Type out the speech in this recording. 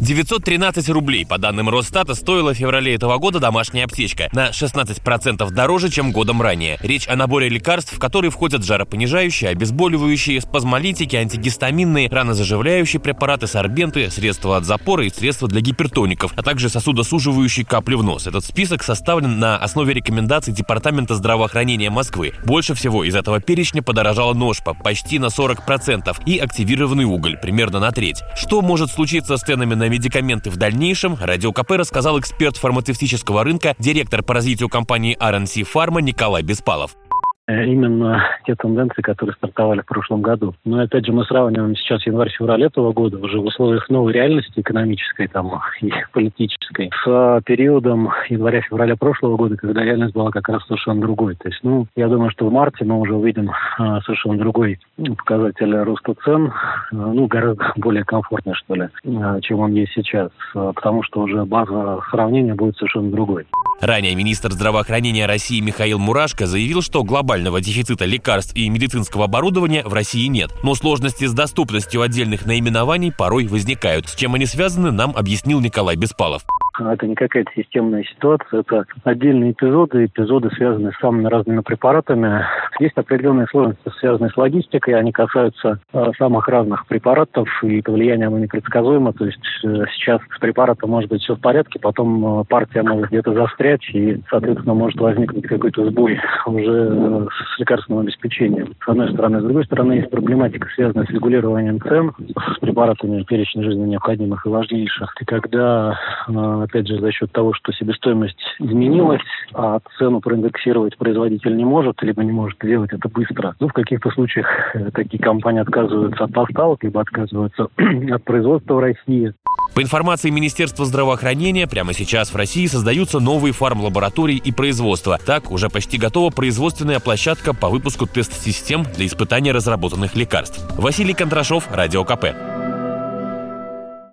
913 рублей, по данным Росстата, стоила в феврале этого года домашняя аптечка. На 16% дороже, чем годом ранее. Речь о наборе лекарств, в которые входят жаропонижающие, обезболивающие, спазмолитики, антигистаминные, ранозаживляющие препараты, сорбенты, средства от запора и средства для гипертоников, а также сосудосуживающие капли в нос. Этот список составлен на основе рекомендаций Департамента здравоохранения Москвы. Больше всего из этого перечня подорожала ножпа почти на 40% и активированный уголь примерно на треть. Что может случиться с ценами на медикаменты в дальнейшем, Радио КП рассказал эксперт фармацевтического рынка, директор по развитию компании RNC Pharma Николай Беспалов. Э, именно те тенденции, которые стартовали в прошлом году. Но опять же мы сравниваем сейчас январь-февраль этого года уже в условиях новой реальности экономической там, и политической с периодом января-февраля прошлого года, когда реальность была как раз совершенно другой. То есть, ну, я думаю, что в марте мы уже увидим а, совершенно другой показатель роста цен, а, ну, гораздо более комфортный, что ли, а, чем он есть сейчас, а, потому что уже база сравнения будет совершенно другой. Ранее министр здравоохранения России Михаил Мурашко заявил, что глобального дефицита лекарств и медицинского оборудования в России нет. Но сложности с доступностью отдельных наименований порой возникают. С чем они связаны, нам объяснил Николай Беспалов. Это не какая-то системная ситуация, это отдельные эпизоды, эпизоды, связанные с самыми разными препаратами. Есть определенные сложности, связанные с логистикой, они касаются э, самых разных препаратов, и это влияние оно непредсказуемо. То есть э, сейчас с препаратом может быть все в порядке, потом э, партия может где-то застрять, и, соответственно, может возникнуть какой-то сбой уже с лекарственным обеспечением. С одной стороны. С другой стороны, есть проблематика, связанная с регулированием цен, с препаратами перечня жизненно необходимых и важнейших. И когда опять же, за счет того, что себестоимость изменилась, а цену проиндексировать производитель не может, либо не может сделать это быстро. Ну, в каких-то случаях такие компании отказываются от поставок, либо отказываются от производства в России. По информации Министерства здравоохранения, прямо сейчас в России создаются новые фармлаборатории и производства. Так, уже почти готова производственная площадка по выпуску тест-систем для испытания разработанных лекарств. Василий Кондрашов, Радио КП.